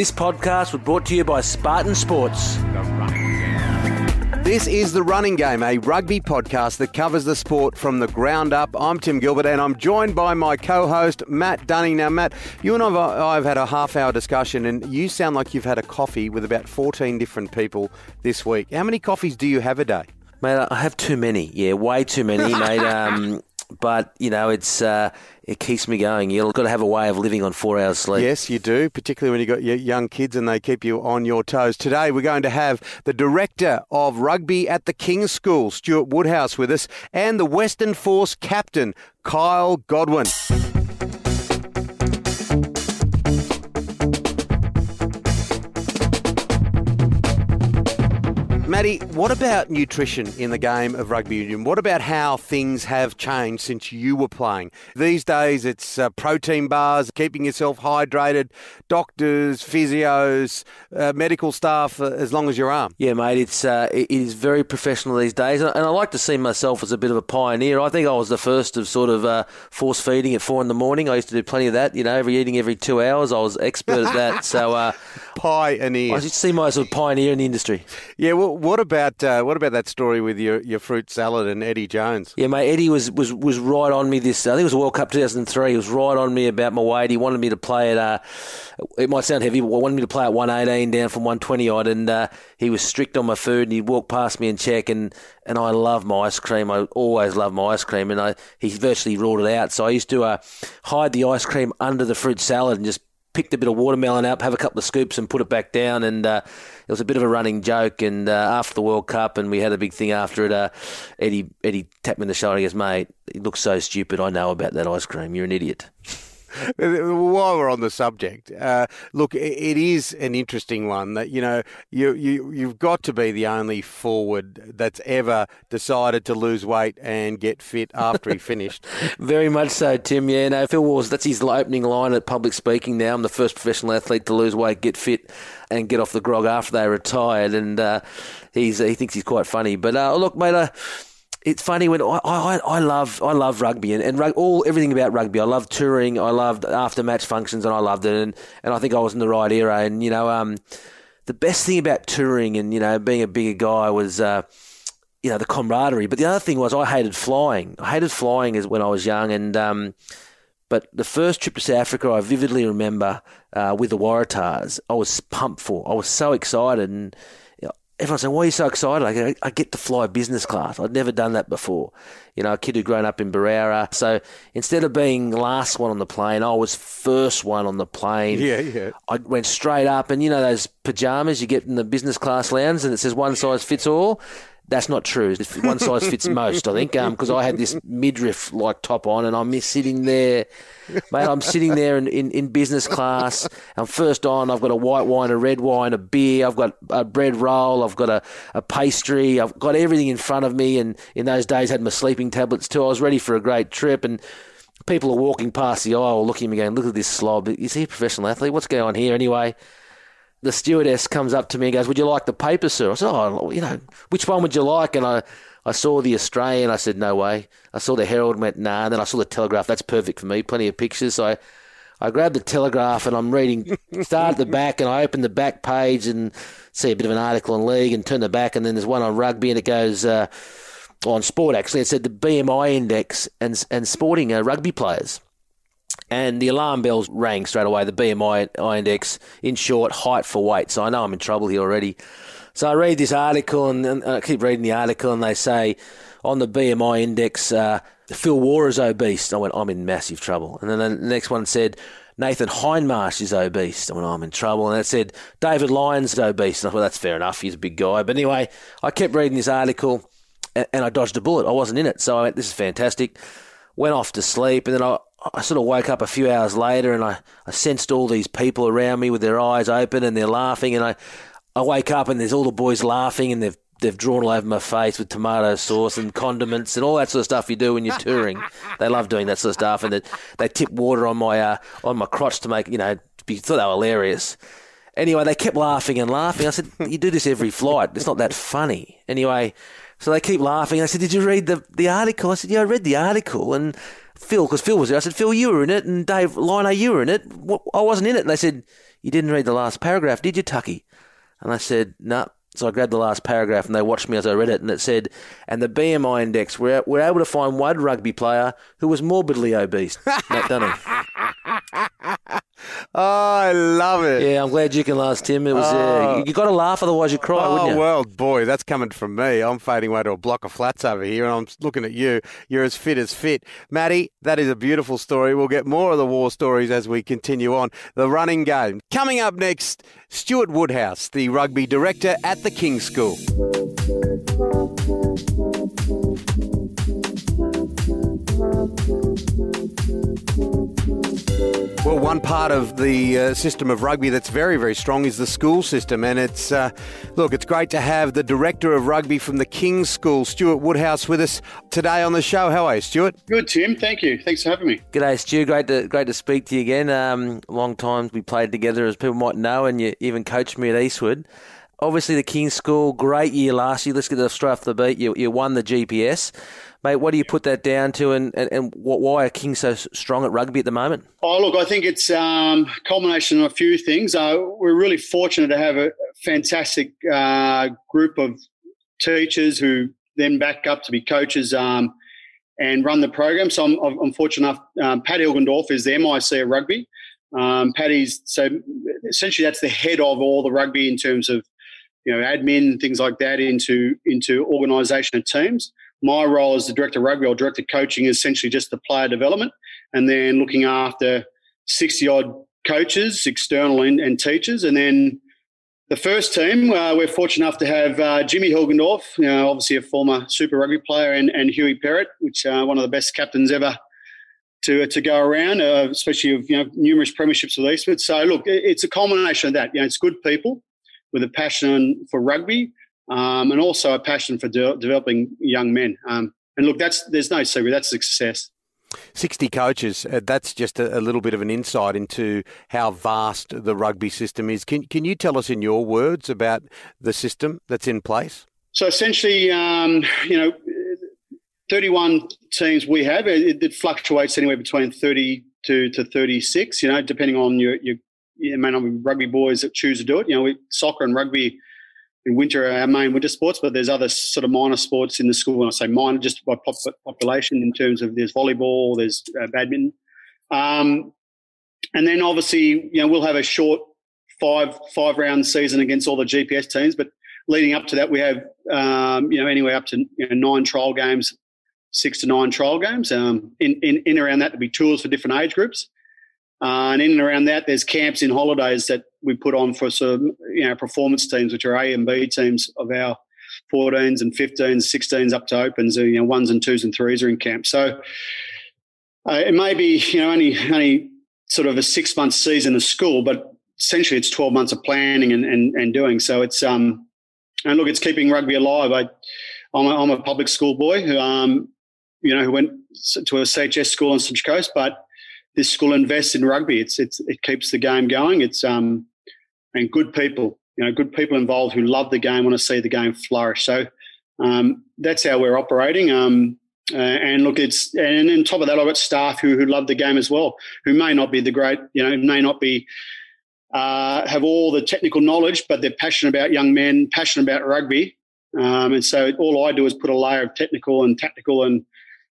This podcast was brought to you by Spartan Sports. This is The Running Game, a rugby podcast that covers the sport from the ground up. I'm Tim Gilbert and I'm joined by my co host, Matt Dunning. Now, Matt, you and I have had a half hour discussion, and you sound like you've had a coffee with about 14 different people this week. How many coffees do you have a day? Mate, I have too many. Yeah, way too many, mate. Um, but you know, it's uh, it keeps me going. You've got to have a way of living on four hours sleep. Yes, you do, particularly when you've got your young kids and they keep you on your toes. Today, we're going to have the director of rugby at the King's School, Stuart Woodhouse, with us, and the Western Force captain, Kyle Godwin. Matty, what about nutrition in the game of rugby union? What about how things have changed since you were playing? These days, it's uh, protein bars, keeping yourself hydrated, doctors, physios, uh, medical staff, uh, as long as your arm. Yeah, mate, it's uh, it is very professional these days, and I like to see myself as a bit of a pioneer. I think I was the first of sort of uh, force feeding at four in the morning. I used to do plenty of that. You know, every eating every two hours. I was expert at that. So uh, pioneer. I used to see myself as a pioneer in the industry. Yeah, well, what about uh, what about that story with your, your fruit salad and Eddie Jones? Yeah, mate, Eddie was, was, was right on me this. I think it was World Cup 2003. He was right on me about my weight. He wanted me to play at. Uh, it might sound heavy, but wanted me to play at 118 down from 120 odd, and uh, he was strict on my food. And he'd walk past me and check, and, and I love my ice cream. I always love my ice cream, and I he virtually ruled it out. So I used to uh, hide the ice cream under the fruit salad and just picked a bit of watermelon up, have a couple of scoops, and put it back down. And uh, it was a bit of a running joke. And uh, after the World Cup, and we had a big thing after it, uh, Eddie Eddie tapped me in the shoulder. He goes, "Mate, it looks so stupid. I know about that ice cream. You're an idiot." While we're on the subject, uh, look, it is an interesting one that you know you you you've got to be the only forward that's ever decided to lose weight and get fit after he finished. Very much so, Tim. Yeah, no, Phil Waugh's. That's his opening line at public speaking. Now I'm the first professional athlete to lose weight, get fit, and get off the grog after they retired. And uh, he's he thinks he's quite funny. But uh, look, mate. It's funny when I, I, I love I love rugby and, and rug, all everything about rugby. I love touring. I loved after match functions and I loved it. And, and I think I was in the right era. And you know, um, the best thing about touring and you know being a bigger guy was uh, you know the camaraderie. But the other thing was I hated flying. I hated flying as when I was young. And um, but the first trip to South Africa, I vividly remember uh, with the Waratahs. I was pumped for. I was so excited and everyone's saying, why are you so excited? I, I get to fly business class. I'd never done that before. You know, a kid who'd grown up in Berowra. So instead of being last one on the plane, I was first one on the plane. Yeah, yeah. I went straight up, and you know those pajamas you get in the business class lounge, and it says one size fits all. That's not true. One size fits most, I think, because um, I had this midriff like top on, and I'm sitting there, mate. I'm sitting there in, in, in, business class. I'm first on. I've got a white wine, a red wine, a beer. I've got a bread roll. I've got a, a pastry. I've got everything in front of me. And in those days, I had my sleeping tablets too. I was ready for a great trip. And people are walking past the aisle, looking at me, going, "Look at this slob. Is he a professional athlete? What's going on here anyway?" The stewardess comes up to me and goes, "Would you like the paper, sir?" I said, "Oh, you know, which one would you like?" And I, I saw the Australian. I said, "No way." I saw the Herald and went, "Nah." And then I saw the Telegraph. That's perfect for me. Plenty of pictures. So I, I grabbed the Telegraph and I'm reading. Start at the back and I open the back page and see a bit of an article on league and turn the back and then there's one on rugby and it goes. Uh, on sport, actually, it said the BMI index and and sporting uh, rugby players. And the alarm bells rang straight away. The BMI index, in short, height for weight. So I know I'm in trouble here already. So I read this article and, and I keep reading the article, and they say on the BMI index, uh, Phil Waugh is obese. I went, I'm in massive trouble. And then the next one said, Nathan Hindmarsh is obese. I went, I'm in trouble. And it said, David Lyons is obese. And I thought, that's fair enough. He's a big guy. But anyway, I kept reading this article and, and I dodged a bullet. I wasn't in it. So I went, this is fantastic. Went off to sleep. And then I, I sort of woke up a few hours later and I, I sensed all these people around me with their eyes open and they're laughing. And I, I wake up and there's all the boys laughing and they've they've drawn all over my face with tomato sauce and condiments and all that sort of stuff you do when you're touring. they love doing that sort of stuff, and they, they tip water on my uh, on my crotch to make you know. Be, thought they were hilarious. Anyway, they kept laughing and laughing. I said, "You do this every flight. It's not that funny." Anyway, so they keep laughing. I said, "Did you read the the article?" I said, "Yeah, I read the article." And Phil, because Phil was there. I said, Phil, you were in it, and Dave Lyons, you were in it. I wasn't in it. And they said, You didn't read the last paragraph, did you, Tucky? And I said, No. Nah. So I grabbed the last paragraph and they watched me as I read it, and it said, and the BMI index, we're, we're able to find one rugby player who was morbidly obese. Matt Dunning. Oh, I love it. Yeah, I'm glad you can last, Tim. It was uh, you, you got to laugh, otherwise you cry, oh, wouldn't you? well, boy, that's coming from me. I'm fading away to a block of flats over here, and I'm looking at you. You're as fit as fit. Matty, that is a beautiful story. We'll get more of the war stories as we continue on. The running game. Coming up next, Stuart Woodhouse, the rugby director at the King's School. One part of the uh, system of rugby that's very, very strong is the school system. And it's, uh, look, it's great to have the director of rugby from the King's School, Stuart Woodhouse, with us today on the show. How are you, Stuart? Good, Tim. Thank you. Thanks for having me. G'day, Stu. Great to great to speak to you again. Um, long time we played together, as people might know, and you even coached me at Eastwood. Obviously, the King School, great year last year. Let's get it straight off the beat. You, you won the GPS. Mate, what do you put that down to, and, and, and why are Kings so strong at rugby at the moment? Oh, look, I think it's um, a culmination of a few things. Uh, we're really fortunate to have a fantastic uh, group of teachers who then back up to be coaches um, and run the program. So I'm, I'm fortunate enough. Um, Pat Hilgendorf is the MIC of rugby. Um, Paddy's so essentially that's the head of all the rugby in terms of you know admin things like that into into organisation of teams my role as the director of rugby or director of coaching is essentially just the player development and then looking after 60 odd coaches, external and, and teachers. And then the first team, uh, we're fortunate enough to have uh, Jimmy Hilgendorf, you know, obviously a former Super Rugby player, and, and Huey Perrett, which uh, one of the best captains ever to to go around, uh, especially of you know numerous premierships with Eastwood. So look, it's a combination of that. You know, it's good people with a passion for rugby, um, and also a passion for de- developing young men. Um, and look, that's there's no secret. That's success. 60 coaches, uh, that's just a, a, little bit of an insight into how vast the rugby system is. Can, can you tell us in your words about the system that's in place? So essentially, um, you know, 31 teams we have, it, it, fluctuates anywhere between 30 to, to 36, you know, depending on your, your, you may not be rugby boys that choose to do it. You know, we, soccer and rugby in winter are our main winter sports, but there's other sort of minor sports in the school. And I say minor, just by pop- population in terms of there's volleyball, there's uh, badminton, um, and then obviously you know we'll have a short five five round season against all the GPS teams, but leading up to that we have um, you know anywhere up to you know, nine trial games, six to nine trial games. Um, in, in in around that to be tours for different age groups. Uh, and in and around that, there's camps and holidays that we put on for some, you know, performance teams, which are A and B teams of our 14s and 15s, 16s up to opens. You know, ones and twos and threes are in camp. So uh, it may be, you know, only only sort of a six month season of school, but essentially it's 12 months of planning and, and, and doing. So it's um, and look, it's keeping rugby alive. I, I'm a, I'm a public school boy who, um, you know, who went to a CHS school on Central Coast, but this school invests in rugby. It's it's it keeps the game going. It's um and good people, you know, good people involved who love the game, want to see the game flourish. So um, that's how we're operating. Um, uh, and look, it's and on top of that, I've got staff who who love the game as well, who may not be the great, you know, may not be uh, have all the technical knowledge, but they're passionate about young men, passionate about rugby. Um, and so all I do is put a layer of technical and tactical and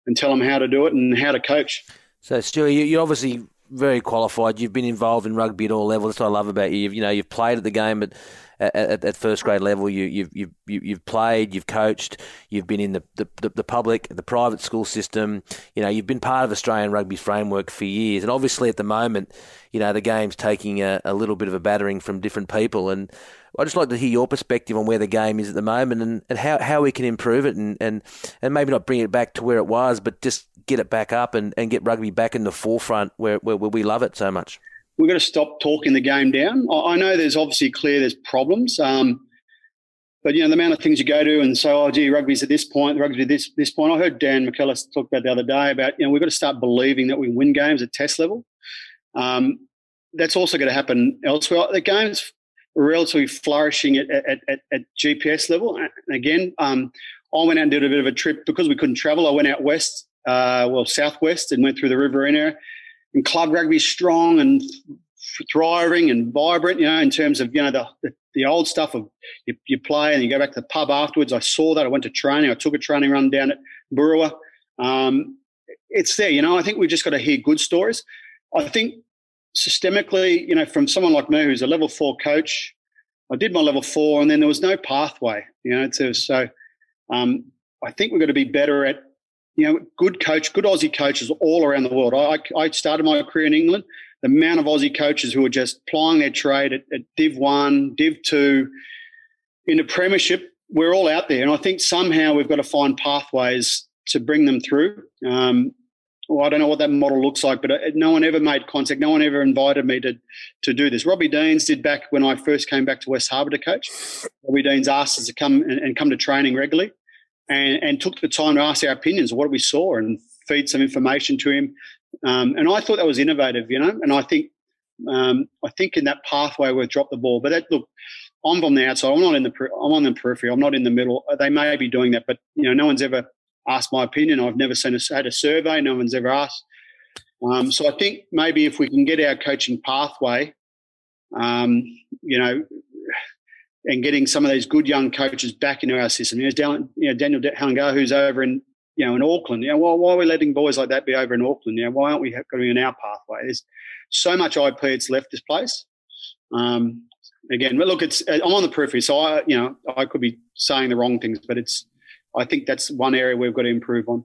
and tell them how to do it and how to coach. So, Stuart, you, are obviously very qualified. You've been involved in rugby at all levels. That's what I love about you. You've, you know, you've played at the game at, at, at first grade level. You, you've, you've, you've played, you've coached, you've been in the, the, the public, the private school system. You know, you've been part of Australian rugby framework for years. And obviously, at the moment, you know, the game's taking a, a little bit of a battering from different people. And I'd just like to hear your perspective on where the game is at the moment and, and how, how we can improve it and, and, and maybe not bring it back to where it was, but just get it back up and, and get rugby back in the forefront where, where, where we love it so much? We've got to stop talking the game down. I know there's obviously clear there's problems. Um, but you know the amount of things you go to and say, "Oh, gee, rugby's at this point, rugby's at this this point." I heard Dan McKellar talk about the other day about you know we've got to start believing that we win games at test level. Um, that's also going to happen elsewhere. The game's relatively flourishing at, at, at, at GPS level. And again, um, I went out and did a bit of a trip because we couldn't travel. I went out west uh, well, southwest and went through the Riverina. And club rugby strong and thriving and vibrant. You know, in terms of you know the the, old stuff of you, you, play and you go back to the pub afterwards. I saw that. I went to training. I took a training run down at Brewer. Um, it's there. You know, I think we've just got to hear good stories. I think systemically, you know, from someone like me who's a level four coach, I did my level four, and then there was no pathway. You know, to, so um, I think we've got to be better at you know, good coach, good Aussie coaches all around the world. I, I started my career in England. The amount of Aussie coaches who are just plying their trade at, at Div 1, Div 2, in the Premiership, we're all out there. And I think somehow we've got to find pathways to bring them through. Um, well, I don't know what that model looks like, but uh, no one ever made contact. No one ever invited me to to do this. Robbie Deans did back when I first came back to West Harbour to coach. Robbie Deans asked us to come and, and come to training regularly and, and took the time to ask our opinions what we saw and feed some information to him. Um, and I thought that was innovative, you know. And I think um, I think in that pathway we've dropped the ball. But that, look, I'm on the outside. I'm not in the. I'm on the periphery. I'm not in the middle. They may be doing that, but you know, no one's ever asked my opinion. I've never seen a, had a survey. No one's ever asked. Um, so I think maybe if we can get our coaching pathway, um, you know, and getting some of these good young coaches back into our system. You know, Daniel, you know, Daniel who's over in you know in Auckland. You know, why, why, are we letting boys like that be over in Auckland? You know, why aren't we going in our pathway? There's so much IP that's left this place. Um, again, but look, it's I'm on the periphery, so I you know I could be saying the wrong things, but it's I think that's one area we've got to improve on.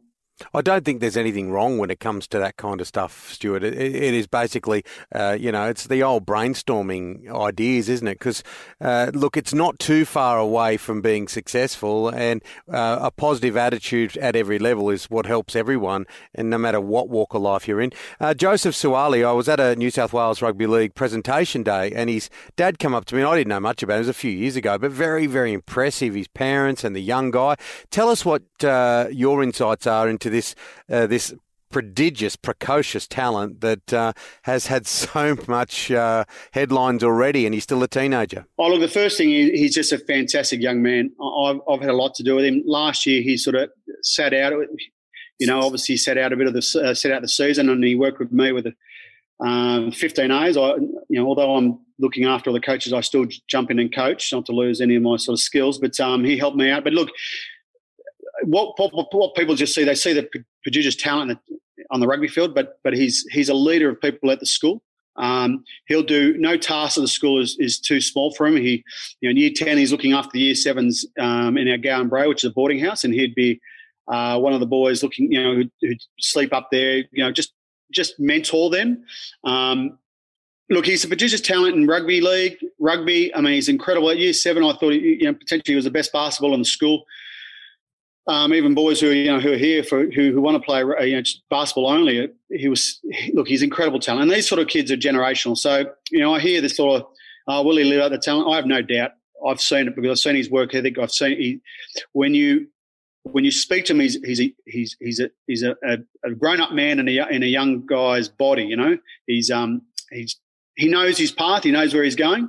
I don't think there's anything wrong when it comes to that kind of stuff, Stuart. it, it is basically, uh, you know, it's the old brainstorming ideas, isn't it? Because, uh, look, it's not too far away from being successful, and uh, a positive attitude at every level is what helps everyone, and no matter what walk of life you're in. Uh, Joseph Suaalii, I was at a New South Wales Rugby League presentation day, and his dad came up to me, and I didn't know much about him. It was a few years ago, but very, very impressive. His parents and the young guy. Tell us what uh, your insights are into this uh, this prodigious, precocious talent that uh, has had so much uh, headlines already, and he's still a teenager. Oh, look, the first thing is he's just a fantastic young man. I've, I've had a lot to do with him. Last year, he sort of sat out. You know, obviously, sat out a bit of the uh, set out the season, and he worked with me with um, 15 A's. I, you know, although I'm looking after all the coaches, I still jump in and coach, not to lose any of my sort of skills. But um, he helped me out. But look, what, what, what people just see, they see the prodigious talent on the rugby field, but but he's he's a leader of people at the school. Um, he'll do no task of the school is, is too small for him. He, you know, in year ten, he's looking after the year sevens um, in our Gowan Brae, which is a boarding house, and he'd be uh, one of the boys looking, you know, who'd, who'd, sleep up there, you know, just just mentor them. Um, look, he's a prodigious talent in rugby league, rugby. I mean, he's incredible. At year seven, I thought, he, you know, potentially he was the best basketball in the school um, even boys who are, you know who are here for who, who want to play you know basketball only. He was look, he's incredible talent, and these sort of kids are generational. So you know, I hear this sort of, uh, will he live out the talent? I have no doubt. I've seen it because I've seen his work ethic. I've seen he, when you when you speak to him, he's he's he's he's a he's a, a grown up man in a in a young guy's body. You know, he's um he's he knows his path. He knows where he's going.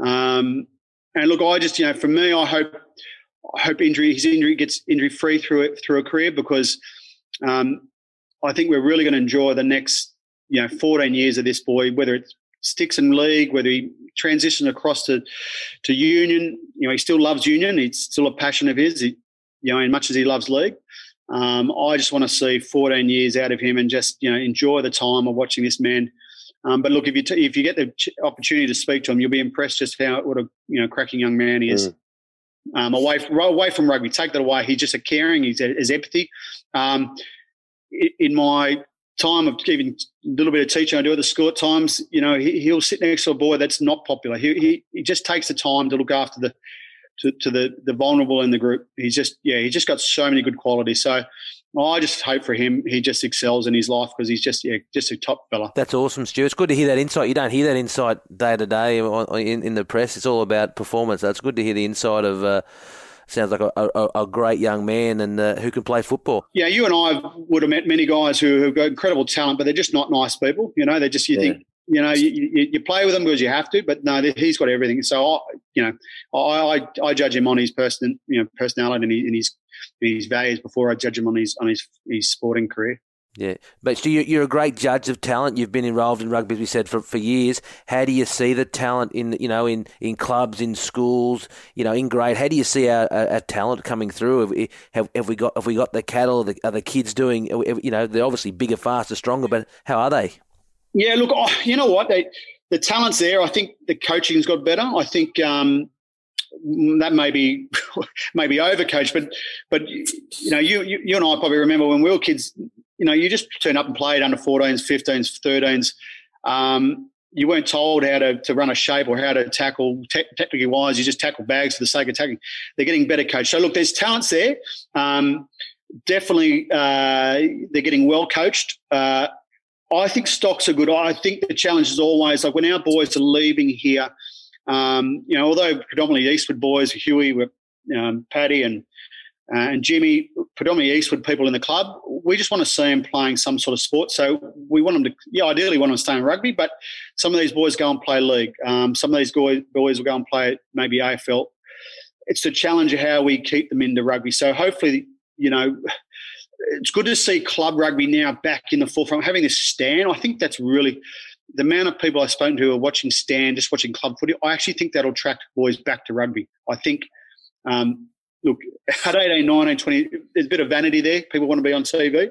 Um, and look, I just you know, for me, I hope I hope injury his injury gets injury free through it through a career because um, I think we're really going to enjoy the next you know 14 years of this boy, whether it sticks in league, whether he transitions across to to union. You know, he still loves union. It's still a passion of his. He, you know, as much as he loves league. Um, I just want to see 14 years out of him and just you know enjoy the time of watching this man. Um, but look, if you t- if you get the opportunity to speak to him, you'll be impressed just how what a you know cracking young man he is. Mm um, away from, away from rugby. Take that away. He's just a caring. He's his empathy. Um, in my time of even a little bit of teaching I do at the school at times, you know, he, will sit next to a boy that's not popular. He, he, he just takes the time to look after the to, to the the vulnerable in the group. He's just yeah, he's just got so many good qualities. So I just hope for him he just excels in his life because he's just yeah just a top fella. That's awesome, Stu. It's good to hear that insight. You don't hear that insight day to day in in the press. It's all about performance. That's good to hear the insight of. Uh, sounds like a, a, a, great young man and uh, who can play football. Yeah, you and I would have met many guys who have got incredible talent, but they're just not nice people. You know, they're just you yeah. think you know, you, you, you, play with him because you have to, but no, he's got everything. So, I, you know, I, I, I judge him on his person, you know, personality and his, and his, his values before I judge him on his on his, his sporting career. Yeah, but you're a great judge of talent. You've been involved in rugby, as we said, for, for years. How do you see the talent in you know in, in clubs, in schools, you know, in grade? How do you see our, our, our talent coming through? Have we, have, have we got have we got the cattle? Are the, are the kids doing? You know, they're obviously bigger, faster, stronger, but how are they? Yeah, look, oh, you know what? They, the talent's there. I think the coaching's got better. I think um, that may be maybe overcoached, but but you know, you, you, you and I probably remember when we were kids. You know, you just turn up and played under 14s, 15s, 13s. Um, you weren't told how to, to run a shape or how to tackle te- technically wise. You just tackle bags for the sake of tackling. They're getting better coached. So look, there's talents there. Um, definitely, uh, they're getting well coached. Uh, I think stocks are good. I think the challenge is always like when our boys are leaving here. Um, you know, although predominantly Eastwood boys, Huey, um, Paddy, and uh, and Jimmy, predominantly Eastwood people in the club, we just want to see them playing some sort of sport. So we want them to, yeah, ideally want them to stay in rugby, but some of these boys go and play league. Um, some of these boys, boys will go and play maybe AFL. It's the challenge of how we keep them into rugby. So hopefully, you know, it's good to see club rugby now back in the forefront, having this stand. I think that's really the amount of people I've spoken to who are watching stand, just watching club footy. I actually think that'll attract boys back to rugby. I think, um, look, at 18, 19, 20, there's a bit of vanity there. People want to be on TV.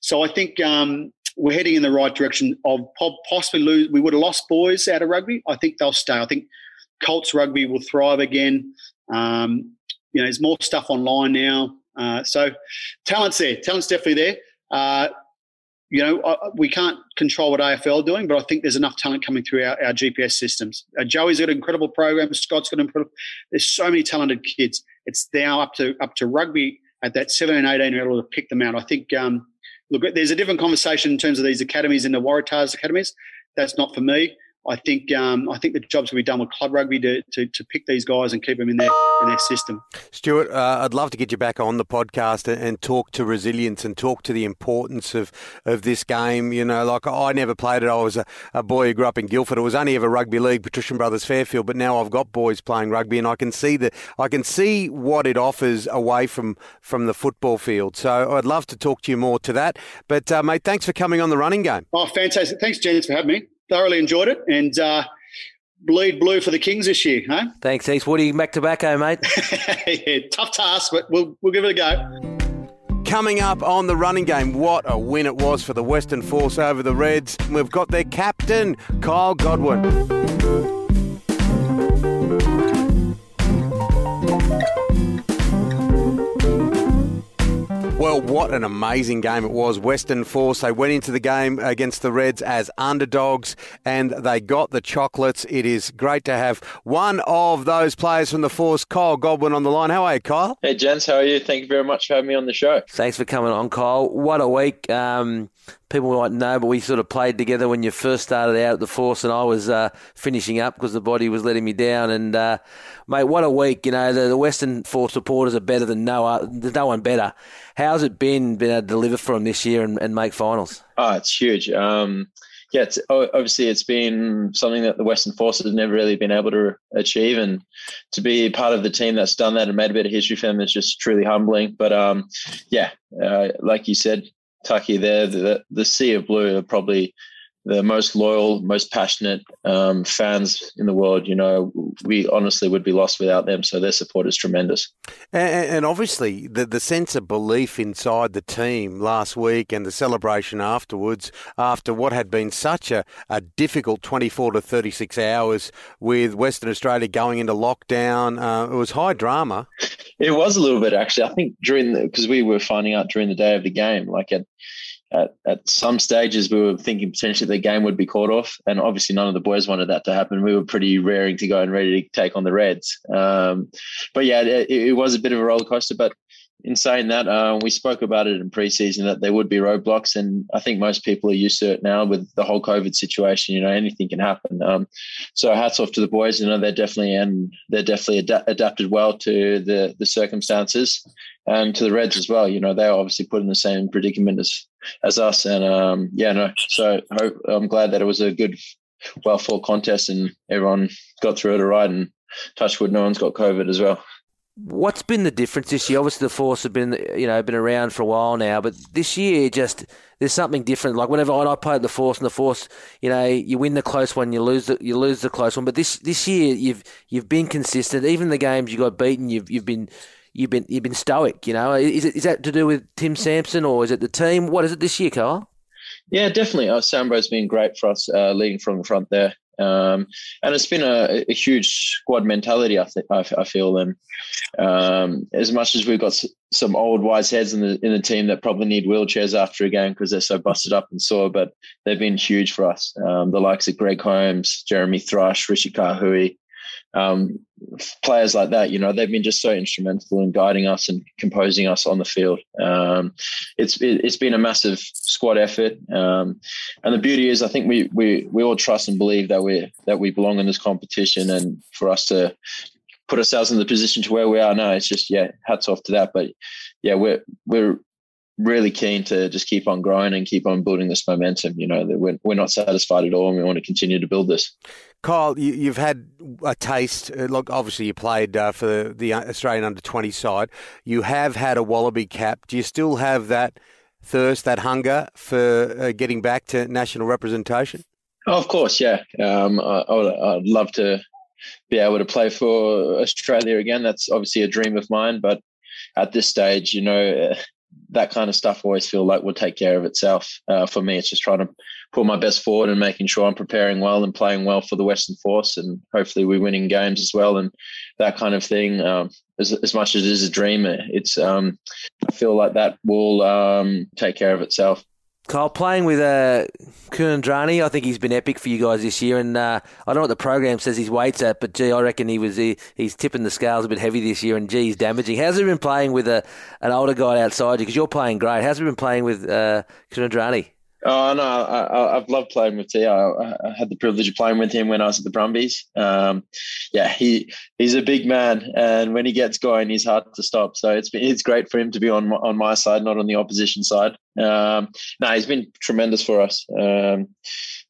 So I think um, we're heading in the right direction of possibly lose. We would have lost boys out of rugby. I think they'll stay. I think Colts rugby will thrive again. Um, you know, there's more stuff online now. Uh, so talent's there. Talent's definitely there. Uh, you know, uh, we can't control what AFL are doing, but I think there's enough talent coming through our, our GPS systems. Uh, Joey's got an incredible program. Scott's got an incredible. There's so many talented kids. It's now up to up to rugby at that 17, 18 year old to pick them out. I think. Um, look, there's a different conversation in terms of these academies and the Waratahs academies. That's not for me. I think um, I think the job's to be done with club rugby to, to, to, pick these guys and keep them in their in their system. Stuart, uh, I'd love to get you back on the podcast and, and, talk to resilience and talk to the importance of, of this game. You know, like I never played it. I was a, a boy who grew up in Guildford. It was only ever rugby league, Patrician Brothers Fairfield. But now I've got boys playing rugby, and I can see the I can see what it offers away from from the football field. So I'd love to talk to you more to that. But uh, mate, thanks for coming on the running game. Oh, fantastic! Thanks, James, for having me thoroughly enjoyed it and uh, bleed blue for the Kings this year. Huh? Thanks, East Woody. Mac tobacco, mate. yeah, tough task, but we'll, we'll give it a go. Coming up on the running game, what a win it was for the Western Force over the Reds. We've got their captain, Kyle Godwin. Well, what an amazing game it was. Western Force, they went into the game against the Reds as underdogs and they got the chocolates. It is great to have one of those players from the Force, Kyle Godwin, on the line. How are you, Kyle? Hey, gents. How are you? Thank you very much for having me on the show. Thanks for coming on, Kyle. What a week. Um, people might know, but we sort of played together when you first started out at the Force, and I was uh, finishing up because the body was letting me down. And uh, mate, what a week! You know, the, the, Western Force supporters are better than no, there's no one better. How's it been being able to deliver for them this year and, and make finals? Oh, it's huge. Um, yeah, it's, obviously it's been something that the Western Force has never really been able to achieve, and to be part of the team that's done that and made a bit of history for them is just truly humbling. But um, yeah, uh, like you said, Tucky there, the, the Sea of Blue are probably the most loyal, most passionate um, fans in the world. You know, we honestly would be lost without them. So their support is tremendous. And, and, obviously, the, the sense of belief inside the team last week and the celebration afterwards, after what had been such a, a difficult 24 to 36 hours with Western Australia going into lockdown, uh, it was high drama. It was a little bit, actually. I think during the, because we were finding out during the day of the game, like at at, at some stages we were thinking potentially the game would be called off and obviously none of the boys wanted that to happen we were pretty raring to go and ready to take on the reds um, but yeah it, it, was a bit of a roller coaster but in saying that uh, we spoke about it in preseason that there would be roadblocks and i think most people are used to it now with the whole covid situation you know anything can happen um, so hats off to the boys you know they're definitely and they're definitely ad- adapted well to the the circumstances and to the Reds as well. You know, they're obviously put in the same predicament as as us, and um, yeah, no. So hope, I'm glad that it was a good, well fought contest, and everyone got through it all right. And touch wood, no one's got COVID as well. What's been the difference this year? Obviously, the Force have been you know been around for a while now, but this year just there's something different. Like whenever I played the Force and the Force, you know, you win the close one, you lose the you lose the close one. But this this year you've you've been consistent. Even the games you got beaten, you've you've been you've been you've been stoic. You know, is it is that to do with Tim Sampson or is it the team? What is it this year, Carl? Yeah, definitely. Uh, Sambo's been great for us, uh, leading from the front there. Um, and it's been a, a, huge squad mentality, I, th- I, I feel. And um, as much as we've got s- some old wise heads in the in the team that probably need wheelchairs after a game because they're so busted up and sore, but they've been huge for us. Um, the likes of Greg Holmes, Jeremy Thrush, Rishi Kahui, um, players like that, you know, they've been just so instrumental in guiding us and composing us on the field. Um, it's it, has been a massive squad effort, um, and the beauty is, I think we we we all trust and believe that we that we belong in this competition, and for us to put ourselves in the position to where we are now, it's just yeah, hats off to that. But yeah, we're we're really keen to just keep on growing and keep on building this momentum. You know, that we're, we're not satisfied at all, and we want to continue to build this. Kyle, you, have had a taste. Uh, look, obviously, you played uh, for the, the Australian under 20 side. You have had a Wallaby cap. Do you still have that thirst, that hunger for uh, getting back to national representation? Oh, of course, yeah. Um, I, would love to be able to play for Australia again. That's obviously a dream of mine, but at this stage, you know, that kind of stuff I always feel like will take care of itself. Uh, for me, it's just trying to put my best forward and making sure I'm preparing well and playing well for the Western Force, and hopefully we're winning games as well and that kind of thing. Um, as, as much as it is a dream, it's um, I feel like that will um, take care of itself. Kyle, playing with uh, I think he's been epic for you guys this year. And uh, I don't know what the program says his weight's at, but gee, I reckon he was he, he's tipping the scales a bit heavy this year, and gee, he's damaging. How's he been playing with a, an older guy outside you? Because you're playing great. How's he been playing with uh? Oh no, I, have loved playing with T. I, I had the privilege of playing with him when I was at the Brumbies. Um, yeah, he he's a big man, and when he gets going, he's hard to stop. So it's been, it's great for him to be on on my side, not on the opposition side. Um, no, he's been tremendous for us. Um,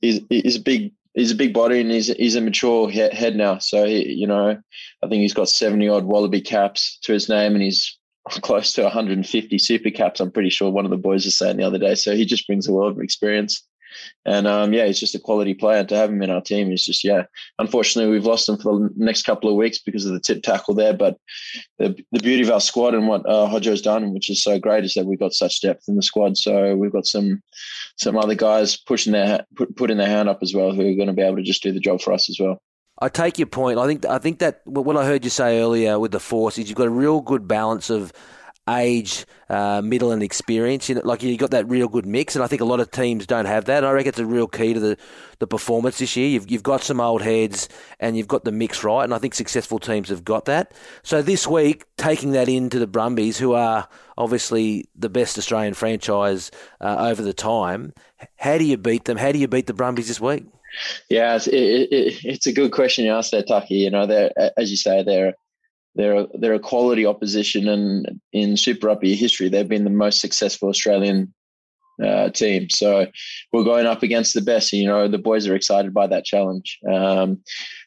he's he's a big he's a big body and he's he's a mature head now. So he, you know, I think he's got seventy odd Wallaby caps to his name, and he's close to 150 super caps. I'm pretty sure one of the boys was saying the other day. So he just brings a world of experience. And um, yeah, he's just a quality player. To have him in our team is just yeah. Unfortunately, we've lost him for the next couple of weeks because of the tip tackle there. But the, the beauty of our squad and what uh, Hodjo's done, which is so great, is that we've got such depth in the squad. So we've got some some other guys pushing their put, putting their hand up as well, who are going to be able to just do the job for us as well. I take your point. I think I think that what I heard you say earlier with the force is you've got a real good balance of age, uh, middle, and experience. You know, like you got that real good mix, and I think a lot of teams don't have that. And I reckon it's a real key to the, the performance this year. You've you've got some old heads, and you've got the mix right, and I think successful teams have got that. So this week, taking that into the Brumbies, who are obviously the best Australian franchise uh, over the time, how do you beat them? How do you beat the Brumbies this week? Yeah, it's, it, it, it's a good question you asked there, Taki. You know, they're as you say, they're they're they're a quality opposition, and in Super Rugby history, they've been the most successful Australian uh, team. So we're going up against the best. You know, the boys are excited by that challenge. Um,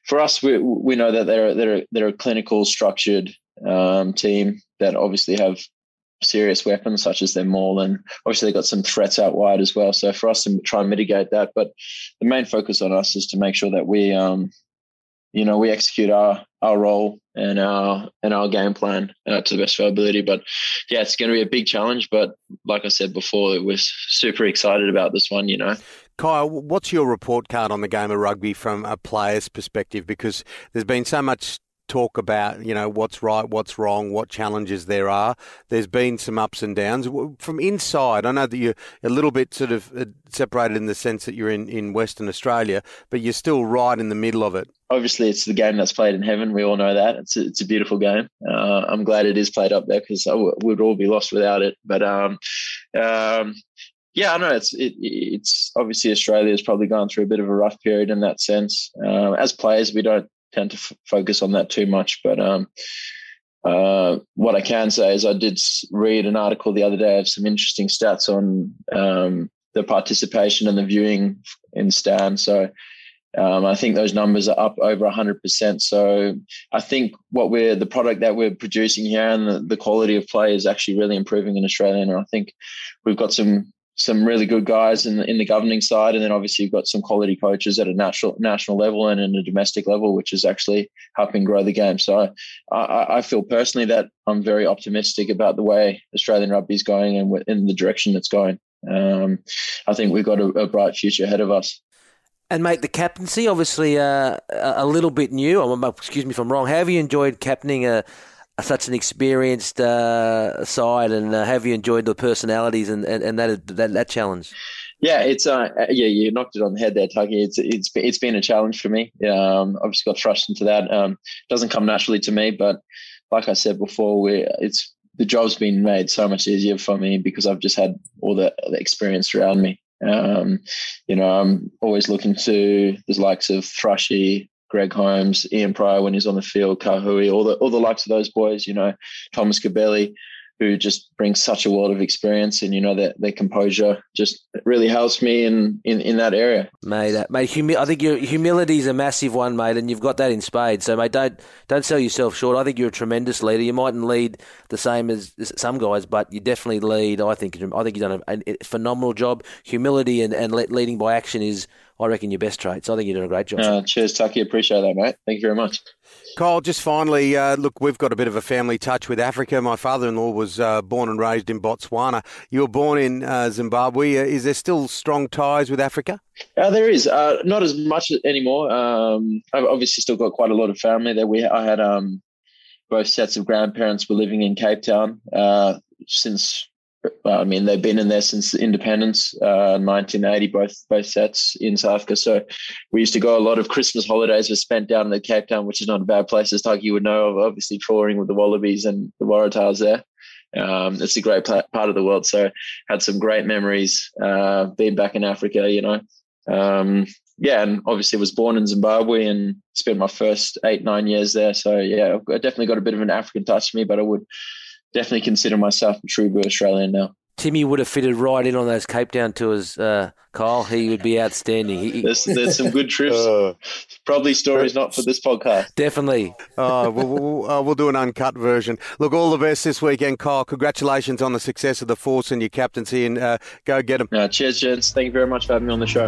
for us, we we know that they're they're they're a clinical, structured um, team that obviously have serious weapons such as their maul and obviously they've got some threats out wide as well. So for us to try and mitigate that but the main focus on us is to make sure that we um you know we execute our our role and our and our game plan uh, to the best of our ability. But yeah it's going to be a big challenge but like i said before we're super excited about this one you know. Kyle, what's your report card on the game of rugby from a player's perspective? Because there's been so much talk about you know what's right, what's wrong, what challenges there are. There's been some ups and downs from inside. I know that you're a little bit sort of uh, separated in the sense that you're in, in Western Australia, but you're still right in the middle of it. Obviously, it's the game that's played in heaven. We all know that. It's a, it's a beautiful game. Uh, I'm glad it is played up there because we'd all be lost without it. But um, um, yeah, I know it's it, it's obviously Australia has probably gone through a bit of a rough period in that sense. Uh, as players, we don't tend to f- focus on that too much. But um, uh, what I can say is I did read an article the other day of some interesting stats on um, the participation and the viewing in Stan. So Um, I think those numbers are up over 100%. So I think what we're, the product that we're producing here and the, the quality of play is actually really improving in Australia. And I think we've got some some really good guys in the, in the governing side, and then obviously you've got some quality coaches at a national national level and in a domestic level, which is actually helping grow the game. So I, I feel personally that I'm very optimistic about the way Australian rugby is going and in the direction it's going. Um, I think we've got a, a, bright future ahead of us. And mate, the captaincy obviously uh, a little bit new. Excuse me if I'm wrong. Have you enjoyed captaining a such an experienced uh, side, and uh, have you enjoyed the personalities and, and, and that, that that challenge? Yeah, it's uh, yeah, you knocked it on the head there, Tucky. It's it's it's been a challenge for me. Um, I've just got thrust into that. Um, doesn't come naturally to me, but like I said before, we it's the job's been made so much easier for me because I've just had all the, the experience around me. Um, you know, I'm always looking to the likes of Thrushy, Greg Holmes, Ian Prior when he's on the field, Kahui, all the all the likes of those boys, you know, Thomas Cubelli, who just brings such a world of experience and you know that their composure just really helps me in in, in that area. Mate uh, mate humi- I think your humility is a massive one mate and you've got that in spades. So mate don't don't sell yourself short. I think you're a tremendous leader. You mightn't lead the same as, as some guys but you definitely lead I think I think you've done a, a phenomenal job. Humility and, and leading by action is I reckon your best traits I think you're doing a great job uh, cheers Tucky appreciate that mate thank you very much Kyle, just finally, uh, look, we've got a bit of a family touch with Africa. My father-in-law was uh, born and raised in Botswana. You were born in uh, Zimbabwe. Uh, is there still strong ties with Africa? Uh, there is uh, not as much anymore. Um, I've obviously still got quite a lot of family there. We I had um, both sets of grandparents were living in Cape Town since I mean, they've been in there since independence, uh, 1980, both both sets in South Africa. So we used to go. A lot of Christmas holidays were spent down in the Cape Town, which is not a bad place, as Tucky would know. Of obviously touring with the Wallabies and the Waratahs there. Um, it's a great part of the world. So had some great memories uh, being back in Africa. You know, um, yeah, and obviously was born in Zimbabwe and spent my first eight nine years there. So yeah, I've definitely got a bit of an African touch to me, but I would definitely consider myself a true blue Australian now. Timmy would have fitted right in on those Cape Town tours, uh, Kyle. He would be outstanding. He, there's, there's, some good trips. Uh, Probably stories not for this podcast. Definitely. uh, we'll, we'll, uh, we'll, do an uncut version. Look, all the best this weekend, Kyle. Congratulations on the success of the Force and your captaincy, and uh, go get them. Uh, cheers, gents. Thank you very much for having me on the show.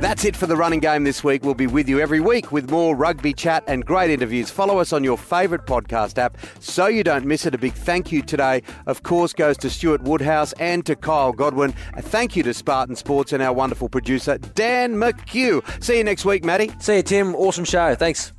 That's it for the running game this week. We'll be with you every week with more rugby chat and great interviews. Follow us on your favourite podcast app so you don't miss it. A big thank you today, of course, goes to Stuart Woodhouse and to Kyle Godwin. A thank you to Spartan Sports and our wonderful producer, Dan McHugh. See you next week, Matty. See you, Tim. Awesome show. Thanks.